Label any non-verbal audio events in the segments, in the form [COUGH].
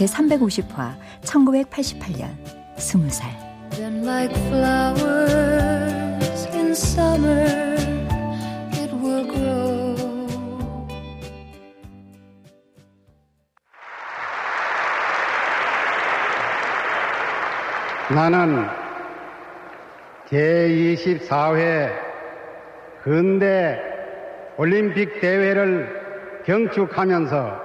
제 350화 1988년 20살 like flowers in summer it will grow 나는 제24회 근대 올림픽 대회를 경축하면서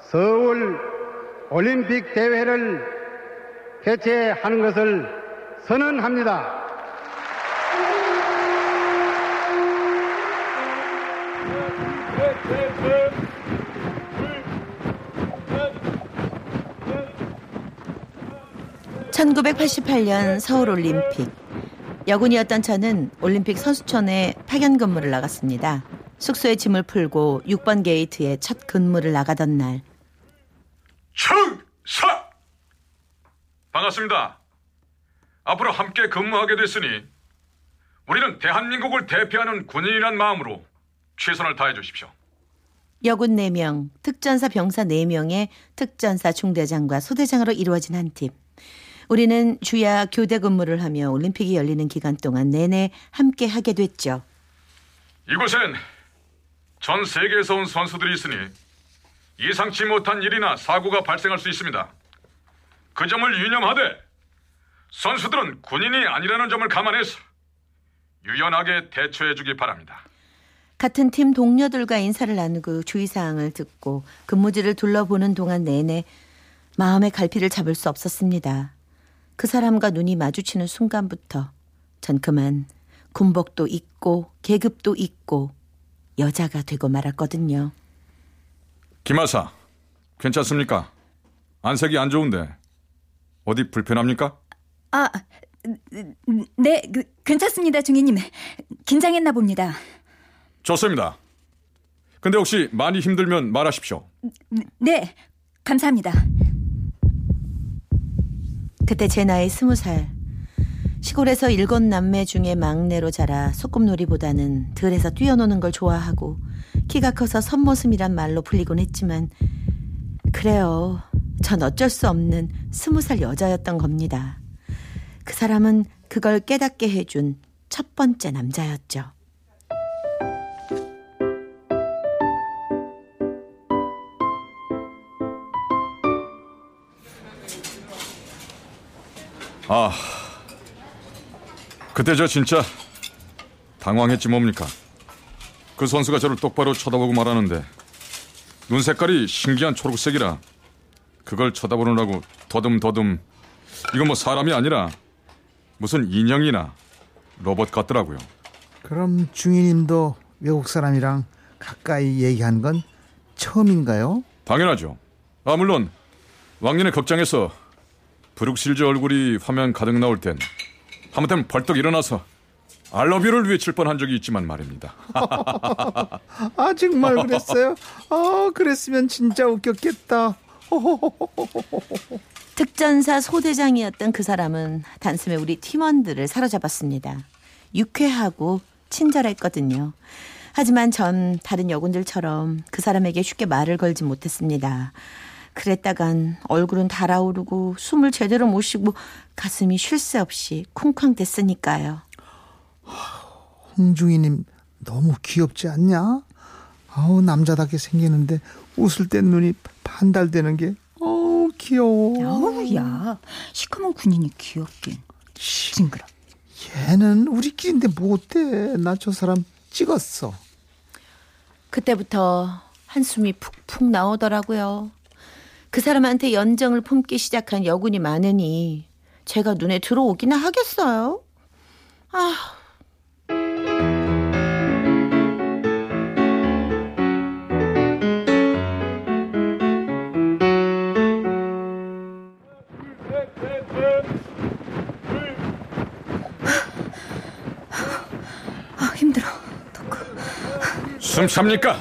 서울 올림픽 대회를 개최하는 것을 선언합니다. (1988년) 서울올림픽 여군이었던 저는 올림픽 선수촌에 파견 근무를 나갔습니다. 숙소에 짐을 풀고 6번 게이트에 첫 근무를 나가던 날 충사! 반갑습니다. 앞으로 함께 근무하게 됐으니 우리는 대한민국을 대표하는 군인이란 마음으로 최선을 다해 주십시오. 여군 4명, 특전사 병사 4명의 특전사 중대장과 소대장으로 이루어진 한 팀. 우리는 주야 교대 근무를 하며 올림픽이 열리는 기간 동안 내내 함께 하게 됐죠. 이곳엔 전 세계에서 온 선수들이 있으니 예상치 못한 일이나 사고가 발생할 수 있습니다. 그 점을 유념하되 선수들은 군인이 아니라는 점을 감안해서 유연하게 대처해 주기 바랍니다. 같은 팀 동료들과 인사를 나누고 주의사항을 듣고 근무지를 둘러보는 동안 내내 마음의 갈피를 잡을 수 없었습니다. 그 사람과 눈이 마주치는 순간부터 전 그만 군복도 입고 계급도 입고 여자가 되고 말았거든요. 김하사, 괜찮습니까? 안색이 안 좋은데 어디 불편합니까? 아, 네, 그, 괜찮습니다, 중위님. 긴장했나 봅니다. 좋습니다. 근데 혹시 많이 힘들면 말하십시오. 네, 감사합니다. 그때 제 나이 스무 살. 시골에서 일곱 남매 중에 막내로 자라 소꿉놀이보다는 들에서 뛰어노는 걸 좋아하고 키가 커서 선모습이란 말로 불리곤 했지만 그래요. 전 어쩔 수 없는 스무 살 여자였던 겁니다. 그 사람은 그걸 깨닫게 해준 첫 번째 남자였죠. 아, 그때 저 진짜 당황했지 뭡니까? 그 선수가 저를 똑바로 쳐다보고 말하는데 눈 색깔이 신기한 초록색이라 그걸 쳐다보느라고 더듬더듬 이건 뭐 사람이 아니라 무슨 인형이나 로봇 같더라고요. 그럼 중위님도 외국 사람이랑 가까이 얘기한 건 처음인가요? 당연하죠. 아 물론 왕년의 극장에서 브룩실즈 얼굴이 화면 가득 나올 땐 하마터면 벌떡 일어나서 알러뷰를 외칠 뻔한 적이 있지만 말입니다. [LAUGHS] 아 정말 그랬어요? 아 그랬으면 진짜 웃겼겠다. [LAUGHS] 특전사 소대장이었던 그 사람은 단숨에 우리 팀원들을 사로잡았습니다. 유쾌하고 친절했거든요. 하지만 전 다른 여군들처럼 그 사람에게 쉽게 말을 걸지 못했습니다. 그랬다간 얼굴은 달아오르고 숨을 제대로 못 쉬고 가슴이 쉴 새 없이 쿵쾅댔으니까요. 홍중이님 너무 귀엽지 않냐? 아우 남자답게 생기는데 웃을 땐 눈이 반달되는 게 어우 귀여워. 어우야 시커먼 군인이 귀엽긴. 징그러. 얘는 우리끼리인데 뭐 어때? 나 저 사람 찍었어. 그때부터 한숨이 푹푹 나오더라고요. 그 사람한테 연정을 품기 시작한 여군이 많으니 제가 눈에 들어오기나 하겠어요. 아. 아, 숨 찹니까?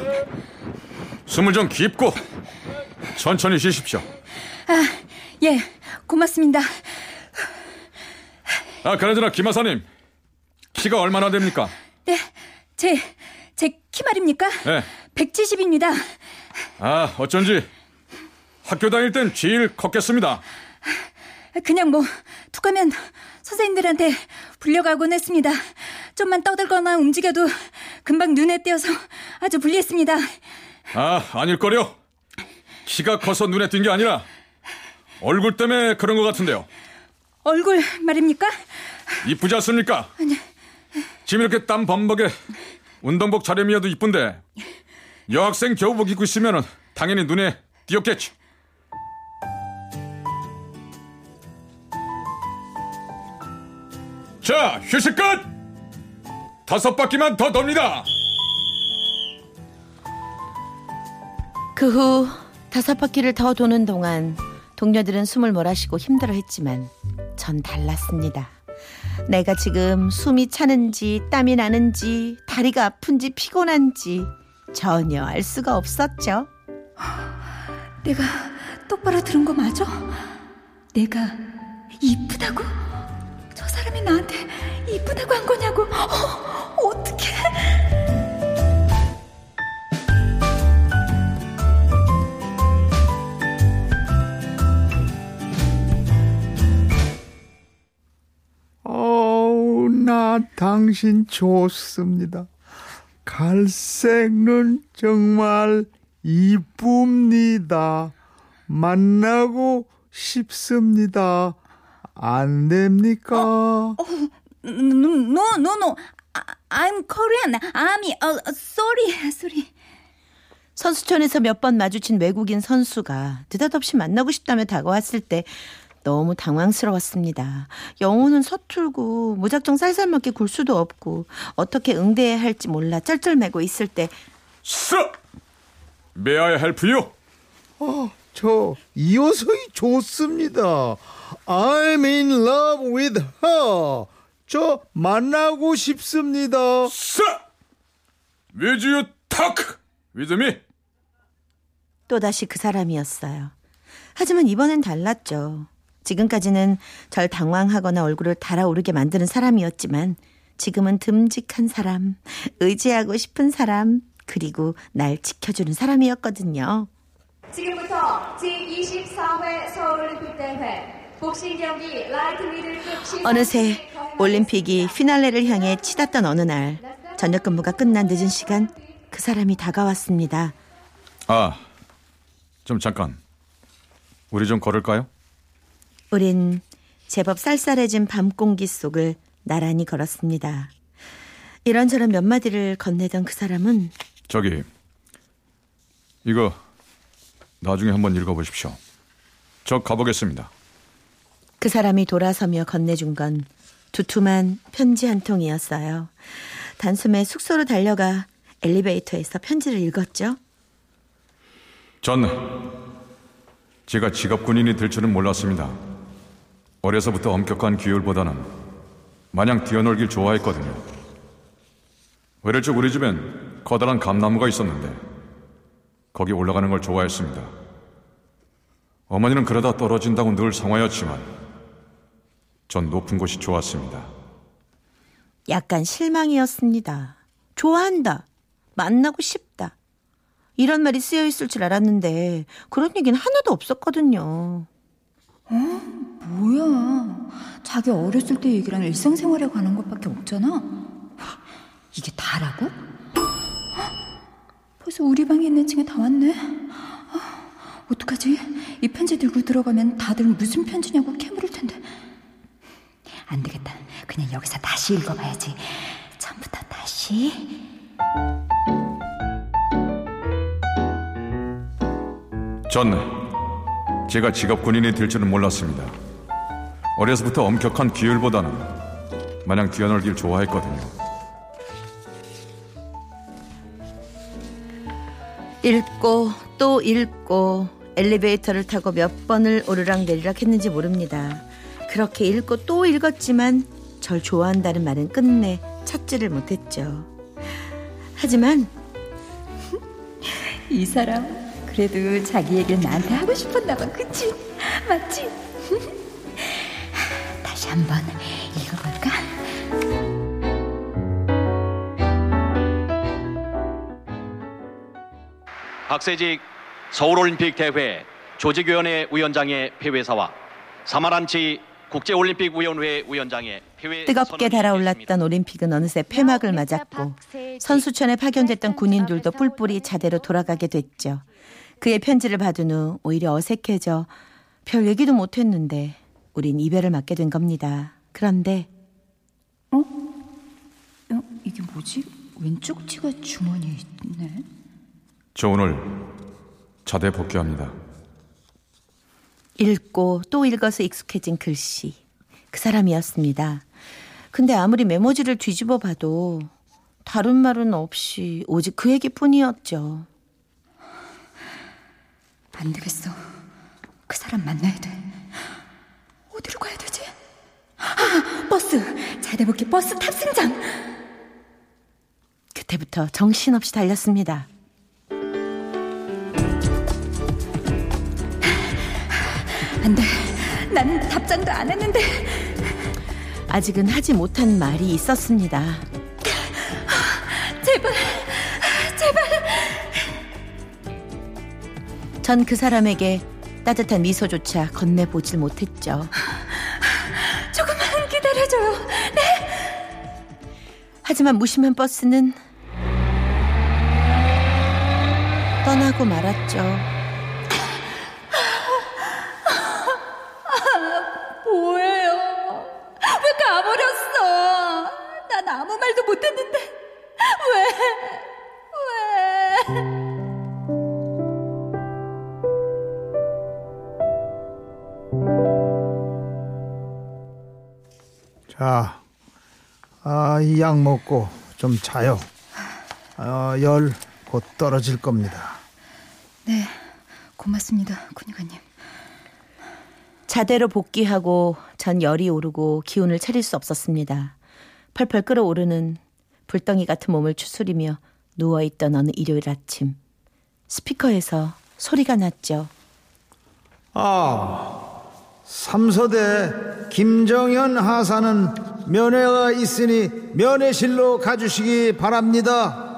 숨을 좀 깊고 천천히 쉬십시오. 예, 고맙습니다. 아, 그나저나 김하사님 키가 얼마나 됩니까? 네, 제, 제 키 말입니까? 네. 170입니다. 아, 어쩐지 학교 다닐 땐 제일 컸겠습니다. 그냥 뭐, 툭 하면 선생님들한테 불려가곤 했습니다. 좀만 떠들거나 움직여도 금방 눈에 띄어서 아주 불리했습니다. 아, 아닐거려. 키가 커서 눈에 띈 게 아니라 얼굴 때문에 그런 것 같은데요. 얼굴 말입니까? 이쁘지 않습니까? 지금 이렇게 땀 범벅에 운동복 차림이어도 이쁜데 여학생 겨우복 입고 있으면 당연히 눈에 띄었겠지. 자, 휴식 끝! 다섯 바퀴만 더 돕니다. 그 후 다섯 바퀴를 더 도는 동안 동료들은 숨을 몰아쉬고 힘들어했지만 전 달랐습니다. 내가 지금 숨이 차는지 땀이 나는지 다리가 아픈지 피곤한지 전혀 알 수가 없었죠. 내가 똑바로 들은 거 맞아? 내가 이쁘다고? 저 사람이 나한테 이쁘다고 한 거냐고? 어, 어떡해? 어우, 나 당신 좋습니다. 갈색 눈 정말 이쁩니다. 만나고 싶습니다. 안 됩니까? No, no, no. I'm Korean. I'm uh, sorry, sorry. 선수촌에서 몇 번 마주친 외국인 선수가 느닷없이 만나고 싶다며 다가왔을 때 너무 당황스러웠습니다. 영어는 서툴고 무작정 쌀쌀맞게 굴 수도 없고 어떻게 응대해야 할지 몰라 쩔쩔매고 있을 때 Sir, may I help you? 어, 저 이호성이 좋습니다. I'm in love with her. 저 만나고 싶습니다. Sir, will you talk with me? 또다시 그 사람이었어요. 하지만 이번엔 달랐죠. 지금까지는 절 당황하거나 얼굴을 달아오르게 만드는 사람이었지만 지금은 듬직한 사람, 의지하고 싶은 사람, 그리고 날 지켜주는 사람이었거든요. 지금부터 제24회 서울올림픽대회 복싱 경기 라이트 미들급 어느새 올림픽이 피날레를 향해 치닫던 어느 날 저녁 근무가 끝난 늦은 시간 그 사람이 다가왔습니다. 아, 좀 잠깐. 우리 좀 걸을까요? 우린 제법 쌀쌀해진 밤 공기 속을 나란히 걸었습니다. 이런저런 몇 마디를 건네던 그 사람은 저기 이거 나중에 한번 읽어보십시오. 저 가보겠습니다. 그 사람이 돌아서며 건네준 건 두툼한 편지 한 통이었어요. 단숨에 숙소로 달려가 엘리베이터에서 편지를 읽었죠. 전 제가 직업 군인이 될 줄은 몰랐습니다. 어려서부터 엄격한 규율보다는 마냥 뛰어놀길 좋아했거든요. 어릴 적 우리 집엔 커다란 감나무가 있었는데 거기 올라가는 걸 좋아했습니다. 어머니는 그러다 떨어진다고 늘 상화였지만 전 높은 곳이 좋았습니다. 약간 실망이었습니다. 좋아한다. 만나고 싶다. 이런 말이 쓰여 있을 줄 알았는데 그런 얘기는 하나도 없었거든요. 뭐야. 자기 어렸을 때 얘기랑 일상생활에 관한 것밖에 없잖아. 이게 다라고? 벌써 우리 방에 있는 층에 다 왔네. 아, 어떡하지? 이 편지 들고 들어가면 다들 무슨 편지냐고 캐물을 텐데. 안 되겠다. 그냥 여기서 다시 읽어봐야지. 처음부터 다시. 전 제가 직업 군인이 될 줄은 몰랐습니다. 어려서부터 엄격한 규율보다는 마냥 뛰어놀길 좋아했거든요. 읽고 또 읽고 엘리베이터를 타고 몇 번을 오르락 내리락 했는지 모릅니다. 그렇게 읽고 또 읽었지만 절 좋아한다는 말은 끝내 찾지를 못했죠. 하지만 [LAUGHS] 이 사람 그래도 자기 얘기를 나한테 하고 싶었나 봐. 그치? 맞지? [LAUGHS] 다시 한번 박세직 서울올림픽 대회 조직위원회 위원장의 폐회사와 사마란치 국제올림픽위원회 위원장의 폐회 뜨겁게 달아올랐던. 올림픽은 어느새 폐막을 맞았고 선수촌에 파견됐던 군인들도 뿔뿔이 자대로 돌아가게 됐죠. 그의 편지를 받은 후 오히려 어색해져 별 얘기도 못했는데 우린 이별을 맞게 된 겁니다. 그런데 어, 이게 뭐지? 왼쪽 지가 주머니에 있네. 저 오늘 자대 복귀합니다. 읽고 또 읽어서 익숙해진 글씨. 그 사람이었습니다. 근데 아무리 메모지를 뒤집어 봐도 다른 말은 없이 오직 그 얘기뿐이었죠. 안 되겠어. 그 사람 만나야 돼. 어디로 가야 되지? 아, 버스! 자대복귀 버스 탑승장! 그때부터 정신없이 달렸습니다. 안 돼. 난 답장도 안 했는데. 아직은 하지 못한 말이 있었습니다. 제발, 제발. 전 그 사람에게 따뜻한 미소조차 건네보질 못했죠. 조금만 기다려줘요. 하지만 무심한 버스는 떠나고 말았죠. 말도 못했는데. 왜? 왜? 자, 아, 이 약 먹고 좀 자요. 어, 열 곧 떨어질 겁니다. 네, 고맙습니다, 군의관님. 자대로 복귀하고 전 열이 오르고 기운을 차릴 수 없었습니다. 펄펄 끓어오르는 불덩이 같은 몸을 추스리며 누워있던 어느 일요일 아침 스피커에서 소리가 났죠. 아, 삼서대 김정현 하사는 면회가 있으니 면회실로 가주시기 바랍니다.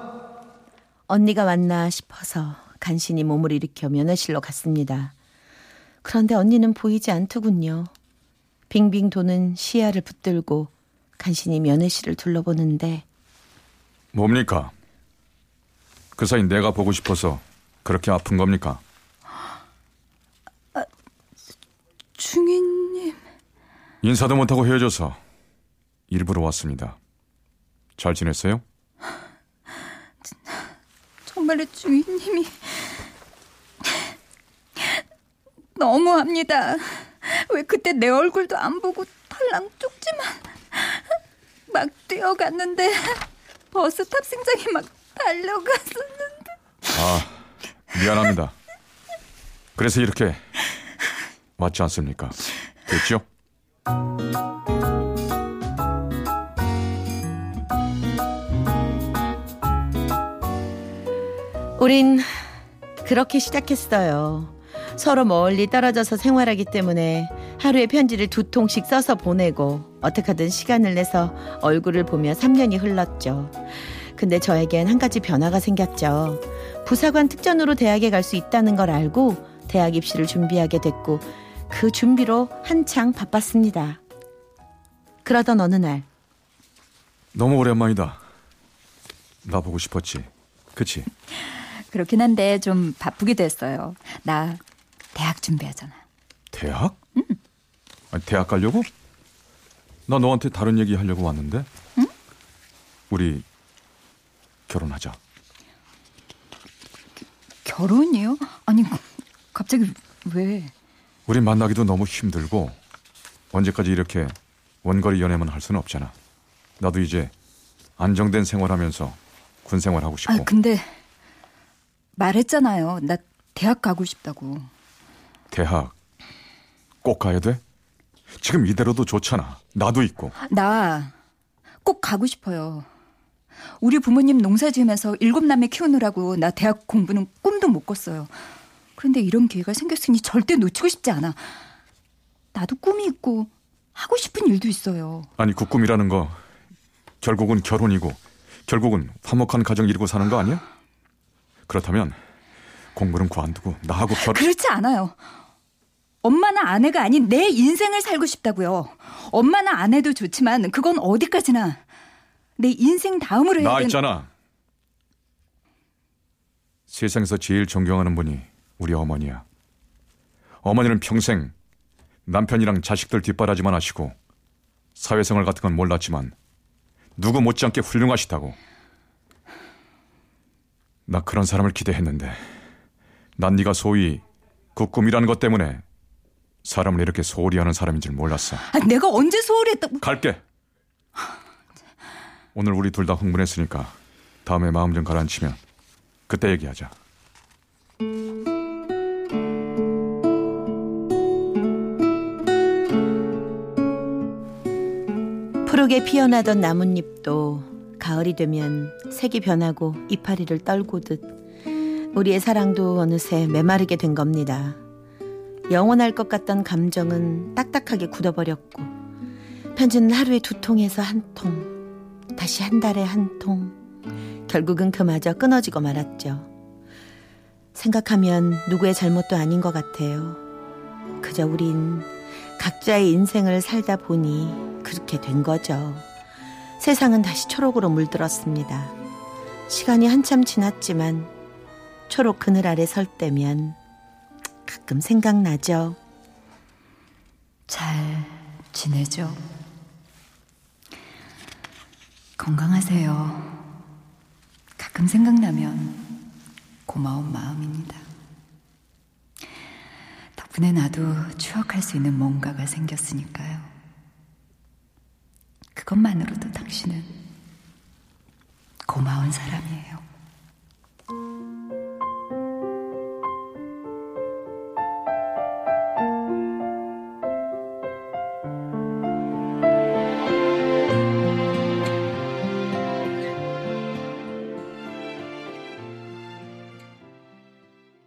언니가 왔나 싶어서 간신히 몸을 일으켜 면회실로 갔습니다. 그런데 언니는 보이지 않더군요. 빙빙 도는 시야를 붙들고 간신히 면회실을 둘러보는데 뭡니까? 그 사이 내가 보고 싶어서 그렇게 아픈 겁니까? 중위님. 인사도 못하고 헤어져서 일부러 왔습니다. 잘 지냈어요? 정말로 주인님이 너무합니다. 왜 그때 내 얼굴도 안 보고 털랑 쪽지만 막 뛰어갔는데 [LAUGHS] 버스 탑승장에 막 달려갔었는데 아, 미안합니다. 그래서 이렇게 맞지 않습니까? 됐죠? 우린 그렇게 시작했어요. 서로 멀리 떨어져서 생활하기 때문에 하루에 편지를 두 통씩 써서 보내고 어떻게 하든 시간을 내서 얼굴을 보며 3년이 흘렀죠. 근데 저에겐 한 가지 변화가 생겼죠. 부사관 특전으로 대학에 갈 수 있다는 걸 알고 대학 입시를 준비하게 됐고 그 준비로 한창 바빴습니다. 그러던 어느 날 너무 오랜만이다. 나 보고 싶었지. 그치? [LAUGHS] 그렇긴 한데 좀 바쁘기도 했어요. 나 대학 준비하잖아. 대학? 아니, 대학 가려고? 나 너한테 다른 얘기 하려고 왔는데. 우리 결혼하자. 결혼이요? 아니 갑자기 왜? 우리 만나기도 너무 힘들고 언제까지 이렇게 원거리 연애만 할 수는 없잖아. 나도 이제 안정된 생활하면서 군 생활하고 싶고. 아 근데 말했잖아요. 나 대학 가고 싶다고. 대학 꼭 가야 돼? 지금 이대로도 좋잖아. 나도 있고. 나 꼭 가고 싶어요. 우리 부모님 농사 지으면서 일곱 남매 키우느라고 나 대학 공부는 꿈도 못 꿨어요. 그런데 이런 기회가 생겼으니 절대 놓치고 싶지 않아. 나도 꿈이 있고 하고 싶은 일도 있어요. 아니 그 꿈이라는 거 결국은 결혼이고 결국은 화목한 가정 이루고 사는 거 아니야? 그렇다면 공부는 관두고 나하고 결혼 그렇지 않아요. 엄마나 아내가 아닌 내 인생을 살고 싶다고요. 엄마나 아내도 좋지만 그건 어디까지나 내 인생 다음으로 해야 나 되는 있잖아. 세상에서 제일 존경하는 분이 우리 어머니야. 어머니는 평생 남편이랑 자식들 뒷바라지만 하시고 사회생활 같은 건 몰랐지만 누구 못지않게 훌륭하시다고. 나 그런 사람을 기대했는데 난 네가 소위 그 꿈이라는 것 때문에 사람을 이렇게 소홀히 하는 사람인 줄 몰랐어. 아, 내가 언제 소홀히 했다고 갈게. 오늘 우리 둘 다 흥분했으니까 다음에 마음 좀 가라앉히면 그때 얘기하자. 푸르게 피어나던 나뭇잎도 가을이 되면 색이 변하고 이파리를 떨구듯 우리의 사랑도 어느새 메마르게 된 겁니다. 영원할 것 같던 감정은 딱딱하게 굳어버렸고 편지는 하루에 두 통에서 한 통, 다시 한 달에 한 통, 결국은 그마저 끊어지고 말았죠. 생각하면 누구의 잘못도 아닌 것 같아요. 그저 우린 각자의 인생을 살다 보니 그렇게 된 거죠. 세상은 다시 초록으로 물들었습니다. 시간이 한참 지났지만 초록 그늘 아래 설 때면 가끔 생각나죠. 잘 지내죠? 건강하세요. 가끔 생각나면 고마운 마음입니다. 덕분에 나도 추억할 수 있는 뭔가가 생겼으니까요. 그것만으로도 당신은 고마운 사람이에요.